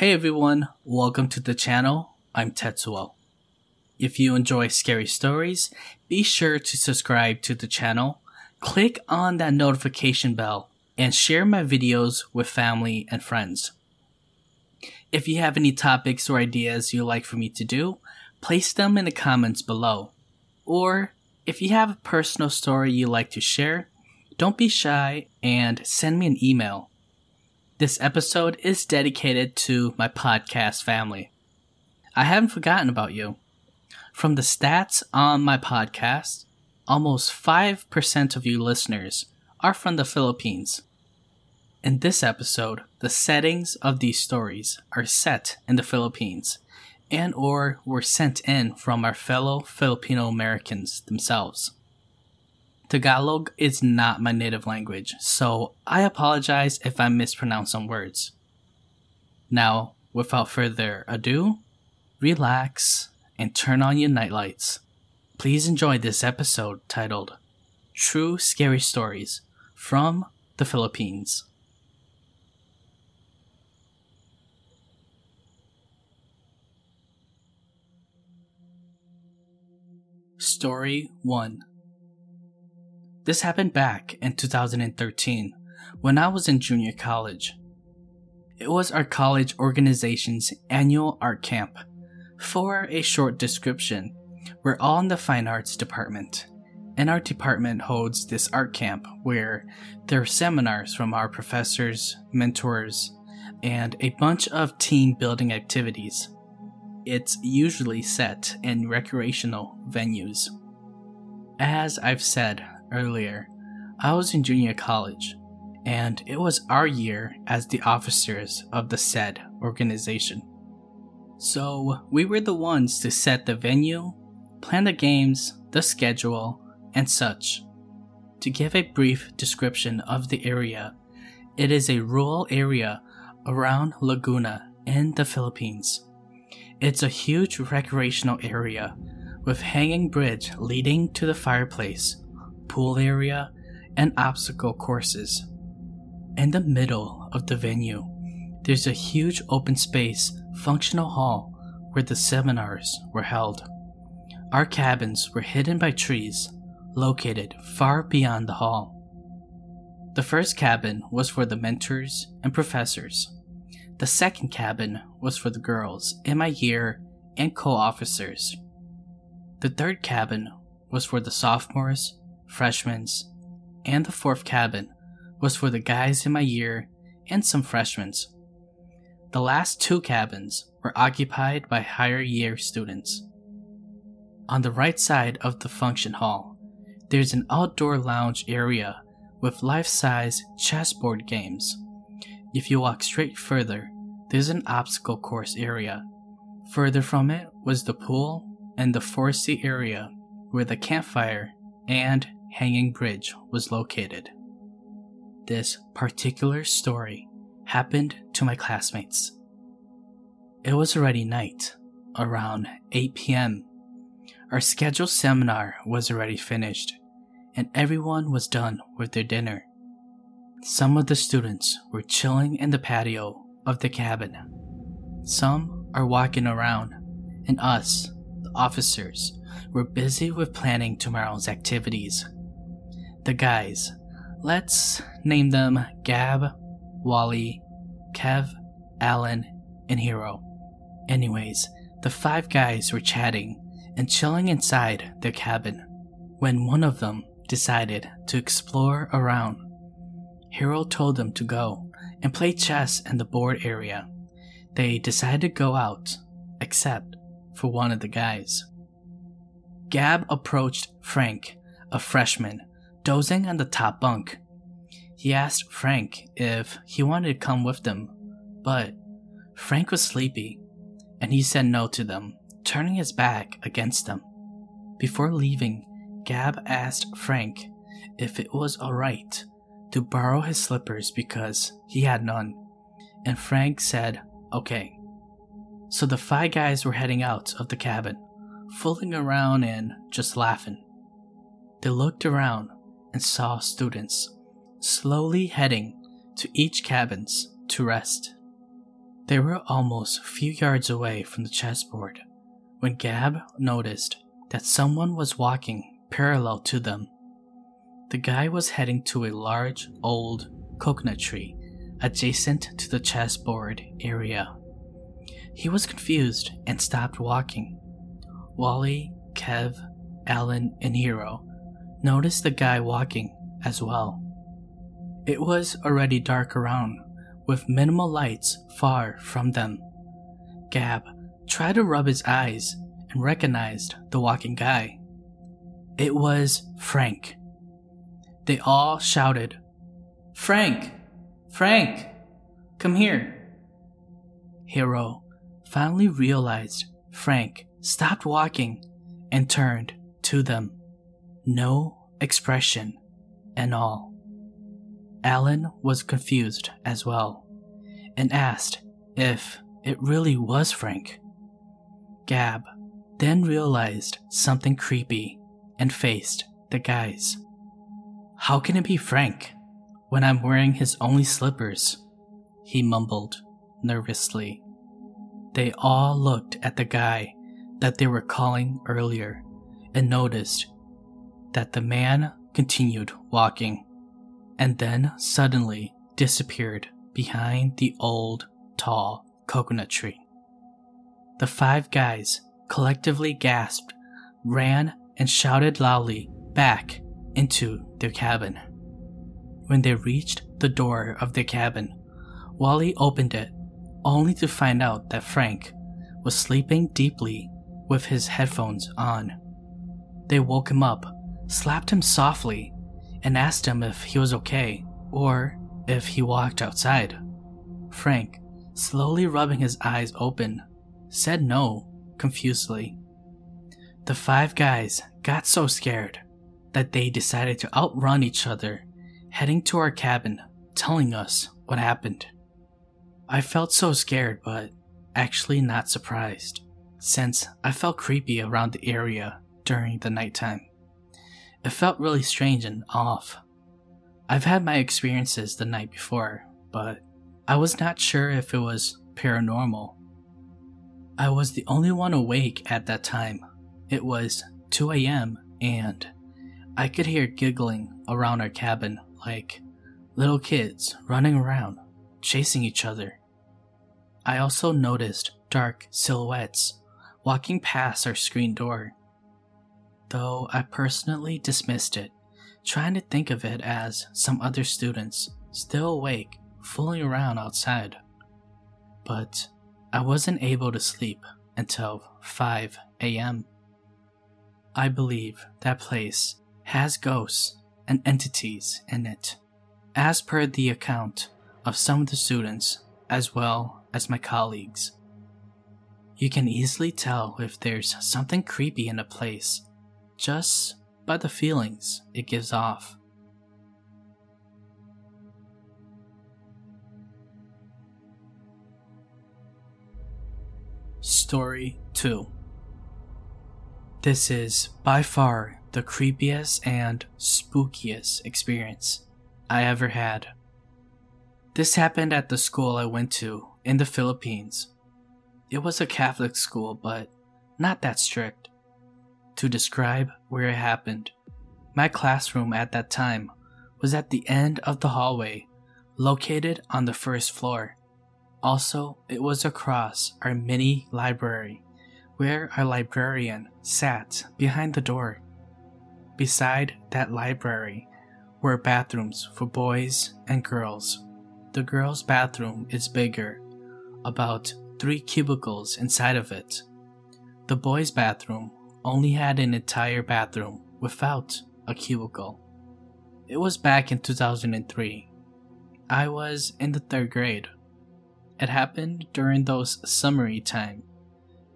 Hey everyone, welcome to the channel. I'm Tetsuo. If you enjoy scary stories, be sure to subscribe to the channel, click on that notification bell, and share my videos with family and friends. If you have any topics or ideas you'd like for me to do, place them in the comments below. Or if you have a personal story you'd like to share, don't be shy and send me an email. This episode is dedicated to my podcast family. I haven't forgotten about you. From the stats on my podcast, almost 5% of you listeners are from the Philippines. In this episode, the settings of these stories are set in the Philippines and or were sent in from our fellow Filipino Americans themselves. Tagalog is not my native language, so I apologize if I mispronounce some words. Now, without further ado, relax and turn on your nightlights. Please enjoy this episode titled True Scary Stories from the Philippines. Story 1 this happened back in 2013 when I was in junior college. It was our college organization's annual art camp. For a short description, we're all in the fine arts department, and our department holds this art camp where there are seminars from our professors, mentors, and a bunch of team building activities. It's usually set in recreational venues. As I've said, earlier, I was in junior college, and it was our year as the officers of the said organization. So we were the ones to set the venue, plan the games, the schedule, and such. To give a brief description of the area, it is a rural area around Laguna in the Philippines. It's a huge recreational area with hanging bridge leading to the fireplace pool area, and obstacle courses. In the middle of the venue, there's a huge open space functional hall where the seminars were held. Our cabins were hidden by trees, located far beyond the hall. The first cabin was for the mentors and professors. The second cabin was for the girls in my year and co officers. The third cabin was for the sophomores freshmen, and the fourth cabin was for the guys in my year and some freshmen. The last two cabins were occupied by higher year students. On the right side of the function hall, there's an outdoor lounge area with life size chessboard games. If you walk straight further, there's an obstacle course area. Further from it was the pool and the foresty area where the campfire and Hanging Bridge was located. This particular story happened to my classmates. It was already night, around 8 p.m. Our scheduled seminar was already finished, and everyone was done with their dinner. Some of the students were chilling in the patio of the cabin. Some are walking around, and us, the officers, were busy with planning tomorrow's activities the guys. Let's name them Gab, Wally, Kev, Alan, and Hero. Anyways, the five guys were chatting and chilling inside their cabin when one of them decided to explore around. Hero told them to go and play chess in the board area. They decided to go out, except for one of the guys. Gab approached Frank, a freshman dozing on the top bunk. He asked Frank if he wanted to come with them, but Frank was sleepy, and he said no to them, turning his back against them. Before leaving, Gab asked Frank if it was alright to borrow his slippers because he had none, and Frank said okay. So the five guys were heading out of the cabin, fooling around and just laughing. They looked around and saw students slowly heading to each cabins to rest. They were almost a few yards away from the chessboard when Gab noticed that someone was walking parallel to them. The guy was heading to a large, old coconut tree adjacent to the chessboard area. He was confused and stopped walking. Wally, Kev, Alan, and Hero noticed the guy walking as well. It was already dark around, with minimal lights far from them. Gab tried to rub his eyes and recognized the walking guy. It was Frank. They all shouted, Frank! Frank! Come here! Hero finally realized Frank stopped walking and turned to them. No expression and all. Alan was confused as well and asked if it really was Frank. Gab then realized something creepy and faced the guys. How can it be Frank when I'm wearing his only slippers? He mumbled nervously. They all looked at the guy that they were calling earlier and noticed that the man continued walking and then suddenly disappeared behind the old, tall coconut tree. The five guys collectively gasped, ran, and shouted loudly back into their cabin. When they reached the door of their cabin, Wally opened it only to find out that Frank was sleeping deeply with his headphones on. They woke him up slapped him softly, and asked him if he was okay or if he walked outside. Frank, slowly rubbing his eyes open, said no, confusedly. The five guys got so scared that they decided to outrun each other, heading to our cabin, telling us what happened. I felt so scared, but actually not surprised, since I felt creepy around the area during the nighttime. It felt really strange and off. I've had my experiences the night before, but I was not sure if it was paranormal. I was the only one awake at that time. It was 2 a.m., and I could hear giggling around our cabin like little kids running around, chasing each other. I also noticed dark silhouettes walking past our screen door though I personally dismissed it, trying to think of it as some other students still awake, fooling around outside. But I wasn't able to sleep until 5 a.m. I believe that place has ghosts and entities in it, as per the account of some of the students as well as my colleagues. You can easily tell if there's something creepy in a place just by the feelings it gives off. Story 2 This is by far the creepiest and spookiest experience I ever had. This happened at the school I went to in the Philippines. It was a Catholic school, but not that strict to describe where it happened. My classroom at that time was at the end of the hallway, located on the first floor. Also, it was across our mini library, where our librarian sat behind the door. Beside that library were bathrooms for boys and girls. The girls' bathroom is bigger, about three cubicles inside of it. The boys' bathroom only had an entire bathroom without a cubicle. It was back in 2003. I was in the third grade. It happened during those summery time.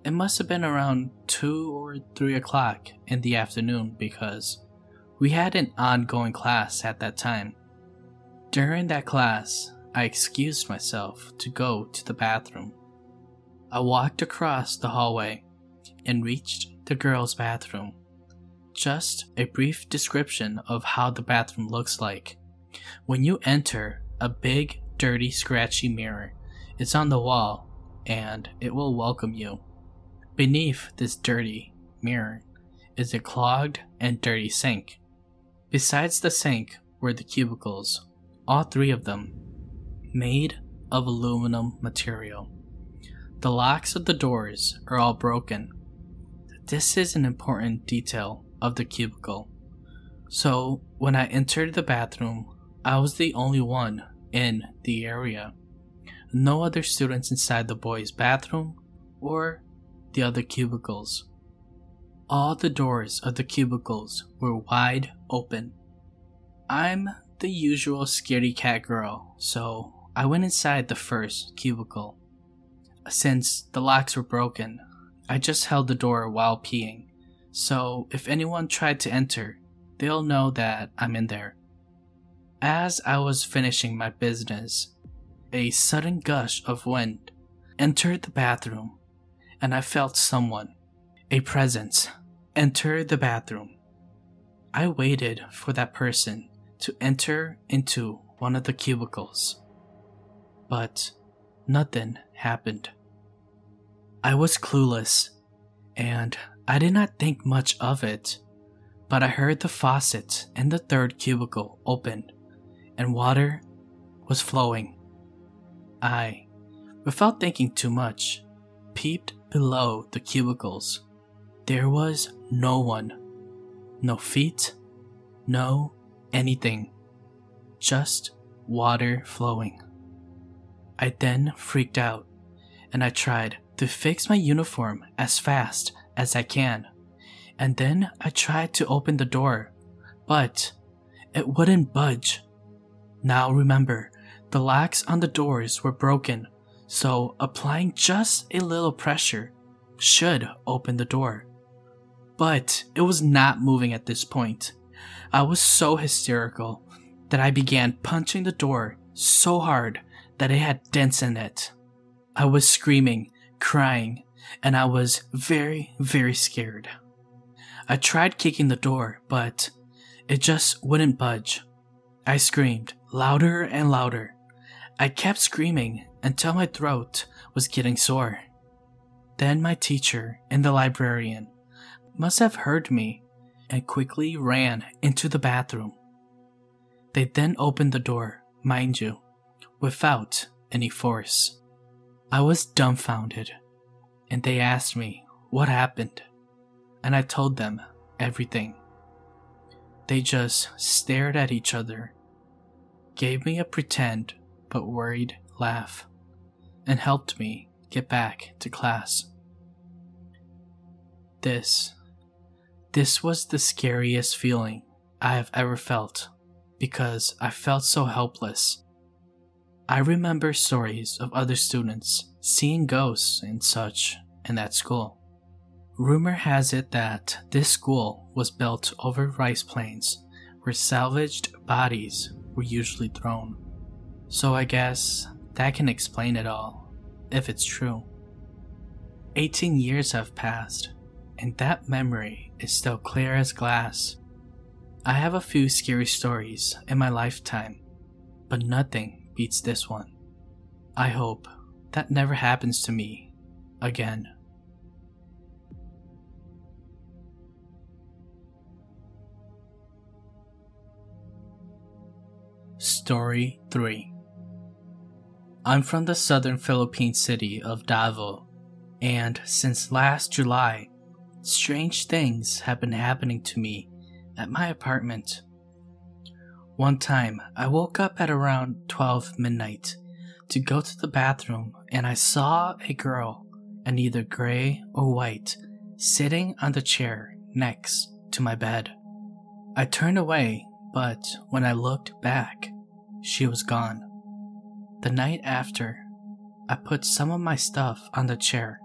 It must have been around 2 or 3 o'clock in the afternoon because we had an ongoing class at that time. During that class, I excused myself to go to the bathroom. I walked across the hallway and reached the girls' bathroom. Just a brief description of how the bathroom looks like. When you enter, a big, dirty, scratchy mirror It's on the wall, and it will welcome you. Beneath this dirty mirror is a clogged and dirty sink. Besides the sink were the cubicles, all three of them made of aluminum material. The locks of the doors are all broken. This is an important detail of the cubicle. So, when I entered the bathroom, I was the only one in the area. No other students inside the boys' bathroom or the other cubicles. All the doors of the cubicles were wide open. I'm the usual scaredy cat girl, so I went inside the first cubicle. Since the locks were broken, I just held the door while peeing, so if anyone tried to enter, they'll know that I'm in there. As I was finishing my business, a sudden gush of wind entered the bathroom, and I felt someone, a presence, enter the bathroom. I waited for that person to enter into one of the cubicles, but nothing happened. I was clueless, and I did not think much of it, but I heard the faucet in the third cubicle open, and water was flowing. I, without thinking too much, peeped below the cubicles. There was no one. No feet. No anything. Just water flowing. I then freaked out and I tried to fix my uniform as fast as I can. And then I tried to open the door, but it wouldn't budge. Now remember, the locks on the doors were broken, so applying just a little pressure should open the door. But it was not moving at this point. I was so hysterical that I began punching the door so hard that it had dents in it. I was screaming, crying, and I was very, very scared. I tried kicking the door, but it just wouldn't budge. I screamed louder and louder. I kept screaming until my throat was getting sore. Then my teacher and the librarian must have heard me and quickly ran into the bathroom. They then opened the door, mind you, without any force. I was dumbfounded, and they asked me what happened, and I told them everything. They just stared at each other, gave me a pretend but worried laugh, and helped me get back to class. This this was the scariest feeling I have ever felt because I felt so helpless. I remember stories of other students seeing ghosts and such in that school. Rumor has it that this school was built over rice plains where salvaged bodies were usually thrown. So I guess that can explain it all, if it's true. 18 years have passed, and that memory is still clear as glass. I have a few scary stories in my lifetime, but nothing beats this one. I hope that never happens to me again. Story 3 I'm from the southern Philippine city of Davao, and since last July, strange things have been happening to me at my apartment. One time, I woke up at around 12 midnight to go to the bathroom and I saw a girl in either gray or white sitting on the chair next to my bed. I turned away, but when I looked back, she was gone. The night after, I put some of my stuff on the chair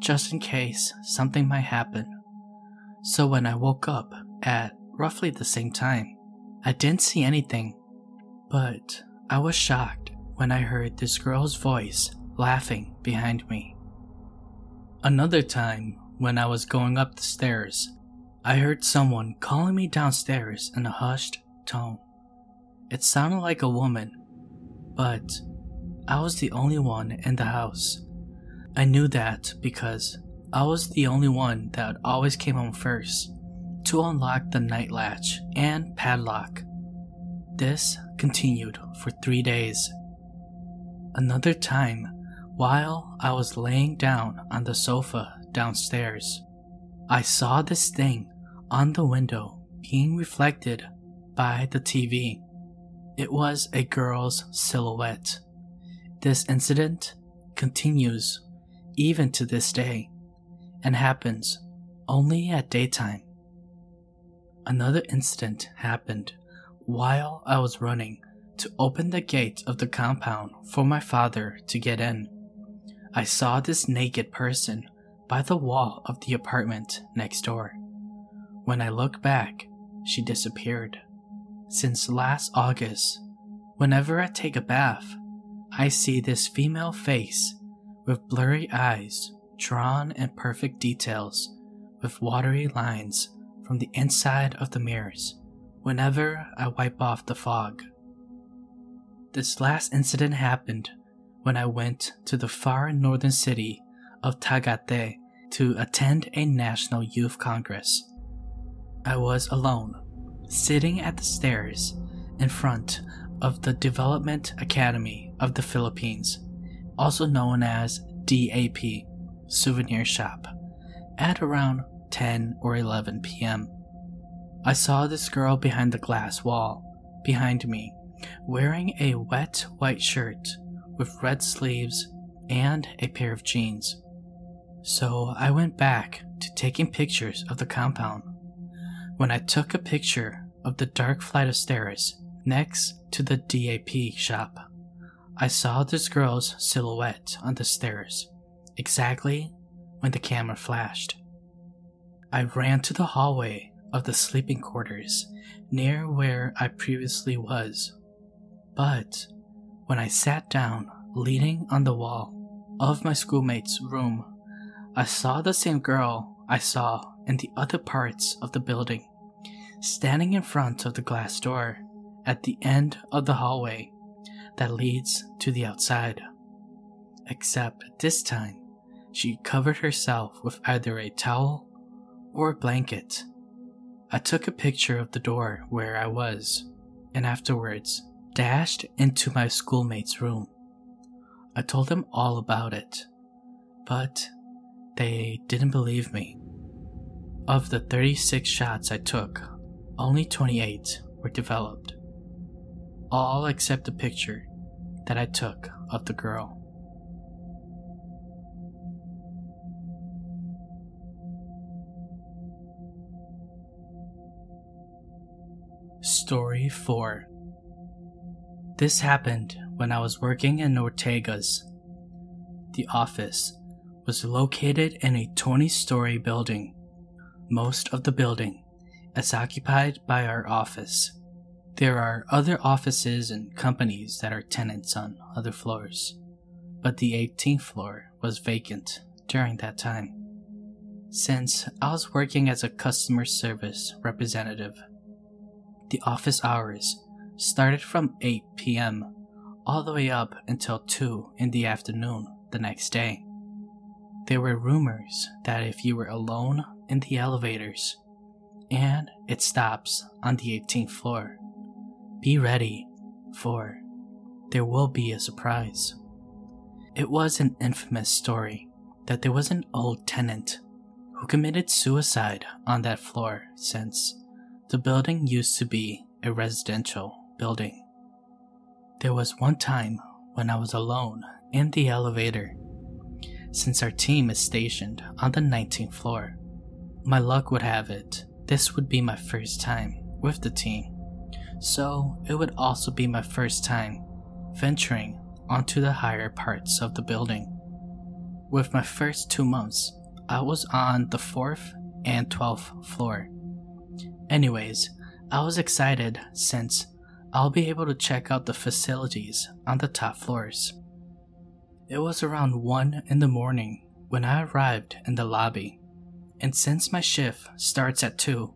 just in case something might happen. So when I woke up at roughly the same time, I didn't see anything, but I was shocked when I heard this girl's voice laughing behind me. Another time, when I was going up the stairs, I heard someone calling me downstairs in a hushed tone. It sounded like a woman, but I was the only one in the house. I knew that because I was the only one that always came home first to unlock the night latch and padlock. This continued for three days. Another time, while I was laying down on the sofa downstairs, I saw this thing on the window being reflected by the TV. It was a girl's silhouette. This incident continues even to this day and happens only at daytime. Another incident happened while I was running to open the gate of the compound for my father to get in. I saw this naked person by the wall of the apartment next door. When I look back, she disappeared. Since last August, whenever I take a bath, I see this female face with blurry eyes drawn in perfect details with watery lines from the inside of the mirrors whenever I wipe off the fog. This last incident happened when I went to the far northern city of Tagaytay to attend a National Youth Congress. I was alone, sitting at the stairs in front of the Development Academy of the Philippines, also known as DAP, souvenir shop, at around 10 or 11 p.m. I saw this girl behind the glass wall, behind me, wearing a wet white shirt with red sleeves and a pair of jeans. So I went back to taking pictures of the compound when I took a picture of the dark flight of stairs next to the DAP shop, I saw this girl's silhouette on the stairs exactly when the camera flashed. I ran to the hallway of the sleeping quarters near where I previously was. But when I sat down, leaning on the wall of my schoolmate's room, I saw the same girl I saw in the other parts of the building standing in front of the glass door at the end of the hallway that leads to the outside. Except this time, she covered herself with either a towel or a blanket. I took a picture of the door where I was, and afterwards dashed into my schoolmate's room. I told them all about it, but they didn't believe me. Of the 36 shots I took only 28 were developed, all except the picture that I took of the girl. Story 4 This happened when I was working in Ortigas. The office was located in a 20 story building. Most of the building is occupied by our office. There are other offices and companies that are tenants on other floors, but the 18th floor was vacant during that time. Since I was working as a customer service representative, the office hours started from 8 p.m. all the way up until 2 in the afternoon the next day. There were rumors that if you were alone in the elevators, and it stops on the 18th floor. Be ready, for there will be a surprise. It was an infamous story that there was an old tenant who committed suicide on that floor since the building used to be a residential building. There was one time when I was alone in the elevator. Since our team is stationed on the 19th floor, my luck would have it this would be my first time with the team, so it would also be my first time venturing onto the higher parts of the building. With my first two months, I was on the 4th and 12th floor. Anyways, I was excited since I'll be able to check out the facilities on the top floors. It was around 1 in the morning when I arrived in the lobby and since my shift starts at 2,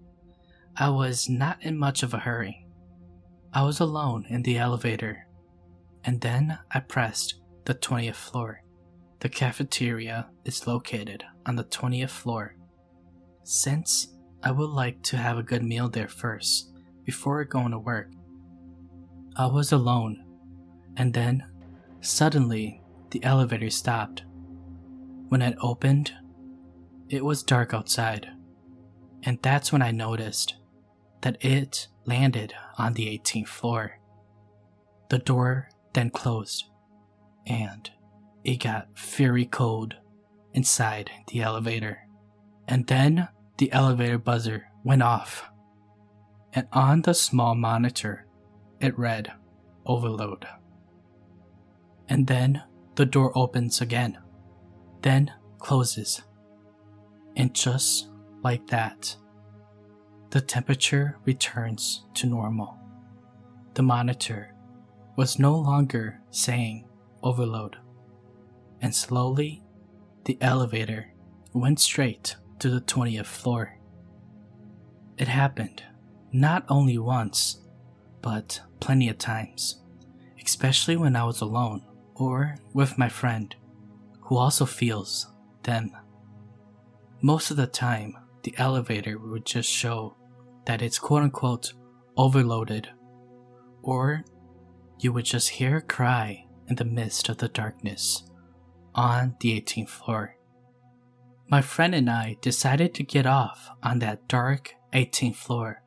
I was not in much of a hurry. I was alone in the elevator, and then I pressed the 20th floor. The cafeteria is located on the 20th floor. Since I would like to have a good meal there first, before going to work, I was alone, and then, suddenly, the elevator stopped. When it opened, it was dark outside, and that's when I noticed that it landed on the 18th floor. The door then closed, and it got very cold inside the elevator. And then the elevator buzzer went off, and on the small monitor, it read overload. And then the door opens again, then closes. And just like that, the temperature returns to normal. The monitor was no longer saying overload, and slowly the elevator went straight to the 20th floor. It happened not only once, but plenty of times, especially when I was alone or with my friend, who also feels them. Most of the time, the elevator would just show that it's quote unquote overloaded, or you would just hear a cry in the midst of the darkness on the 18th floor. My friend and I decided to get off on that dark 18th floor.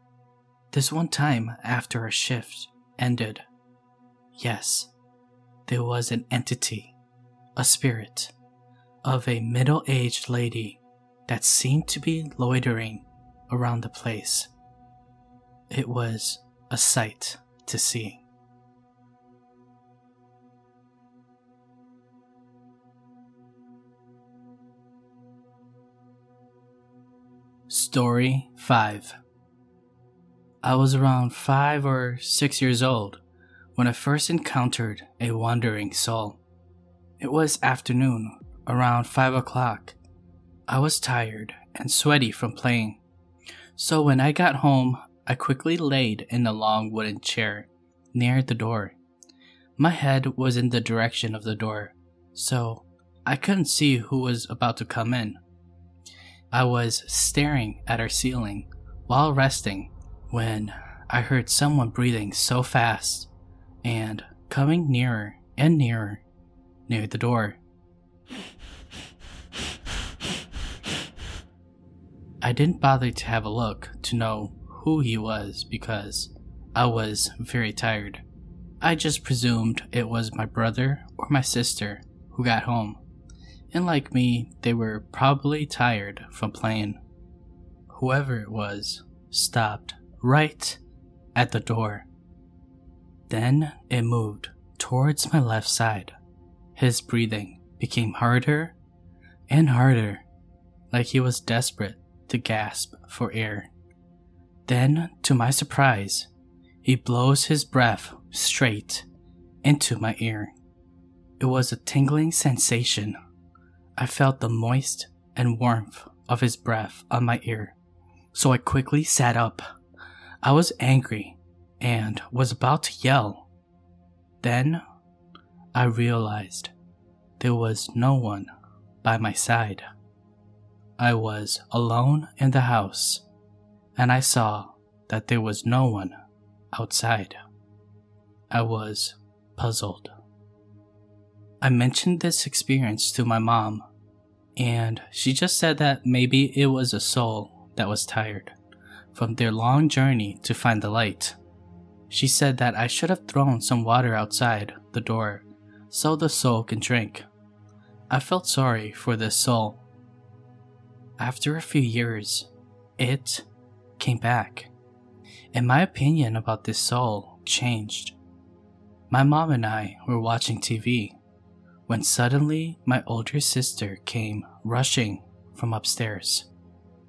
This one time after our shift ended. Yes, there was an entity, a spirit, of a middle aged lady that seemed to be loitering around the place. It was a sight to see. Story 5 I was around 5 or 6 years old when I first encountered a wandering soul. It was afternoon, around 5 o'clock. I was tired and sweaty from playing. So when I got home, I quickly laid in a long wooden chair near the door. My head was in the direction of the door, so I couldn't see who was about to come in. I was staring at our ceiling while resting when I heard someone breathing so fast and coming nearer and nearer near the door. I didn't bother to have a look to know who he was because I was very tired. I just presumed it was my brother or my sister who got home and like me, they were probably tired from playing. Whoever it was stopped right at the door. Then it moved towards my left side. His breathing became harder and harder, like he was desperate to gasp for air. Then, to my surprise, he blows his breath straight into my ear. It was a tingling sensation I felt the moist and warmth of his breath on my ear, so I quickly sat up. I was angry and was about to yell. Then I realized there was no one by my side. I was alone in the house, and I saw that there was no one outside. I was puzzled. I mentioned this experience to my mom, and she just said that maybe it was a soul that was tired from their long journey to find the light. She said that I should have thrown some water outside the door so the soul can drink. I felt sorry for this soul. After a few years, it came back, and my opinion about this soul changed. My mom and I were watching TV when suddenly my older sister came rushing from upstairs.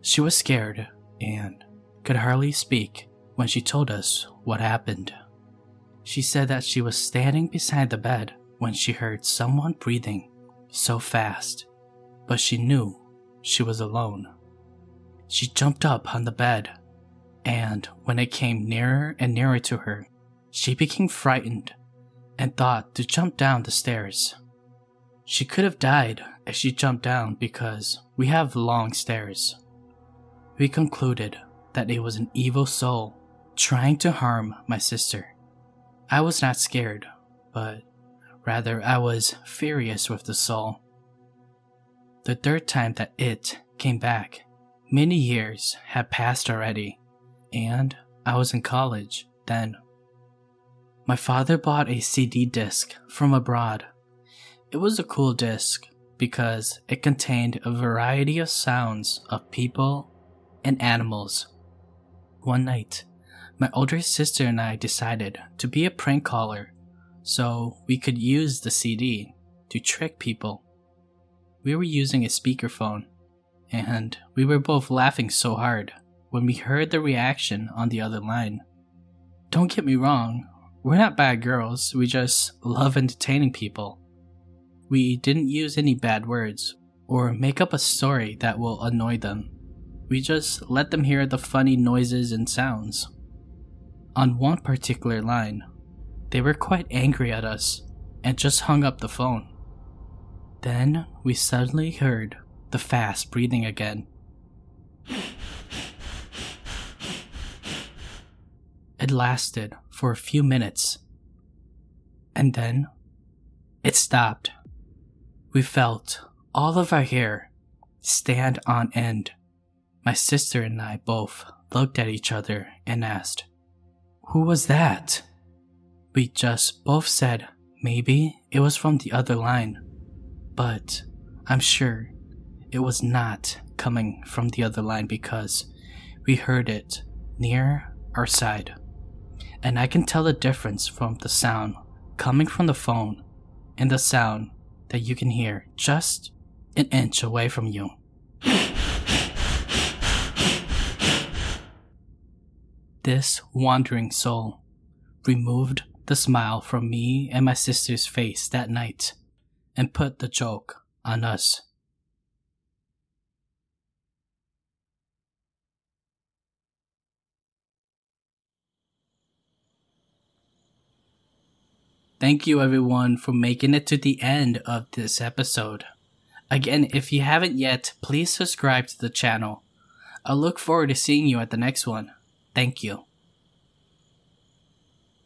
She was scared and could hardly speak when she told us what happened. She said that she was standing beside the bed when she heard someone breathing so fast, but she knew she was alone. She jumped up on the bed, and when it came nearer and nearer to her, she became frightened and thought to jump down the stairs She could have died if she jumped down because we have long stairs. We concluded that it was an evil soul trying to harm my sister. I was not scared, but rather I was furious with the soul. The third time that it came back, many years had passed already, and I was in college then. My father bought a CD disc from abroad. It was a cool disc because it contained a variety of sounds of people and animals. One night, my older sister and I decided to be a prank caller so we could use the CD to trick people. We were using a speakerphone, and we were both laughing so hard when we heard the reaction on the other line. Don't get me wrong, we're not bad girls, we just love entertaining people. We didn't use any bad words or make up a story that will annoy them. We just let them hear the funny noises and sounds. On one particular line, they were quite angry at us and just hung up the phone. Then we suddenly heard the fast breathing again. It lasted for a few minutes. And then it stopped. We felt all of our hair stand on end. My sister and I both looked at each other and asked, Who was that? We just both said maybe it was from the other line, but I'm sure it was not coming from the other line because we heard it near our side and I can tell the difference from the sound coming from the phone and the sound that you can hear just an inch away from you. this wandering soul removed the smile from me and my sister's face that night and put the joke on us. Thank you everyone for making it to the end of this episode. Again, if you haven't yet, please subscribe to the channel. I look forward to seeing you at the next one. Thank you.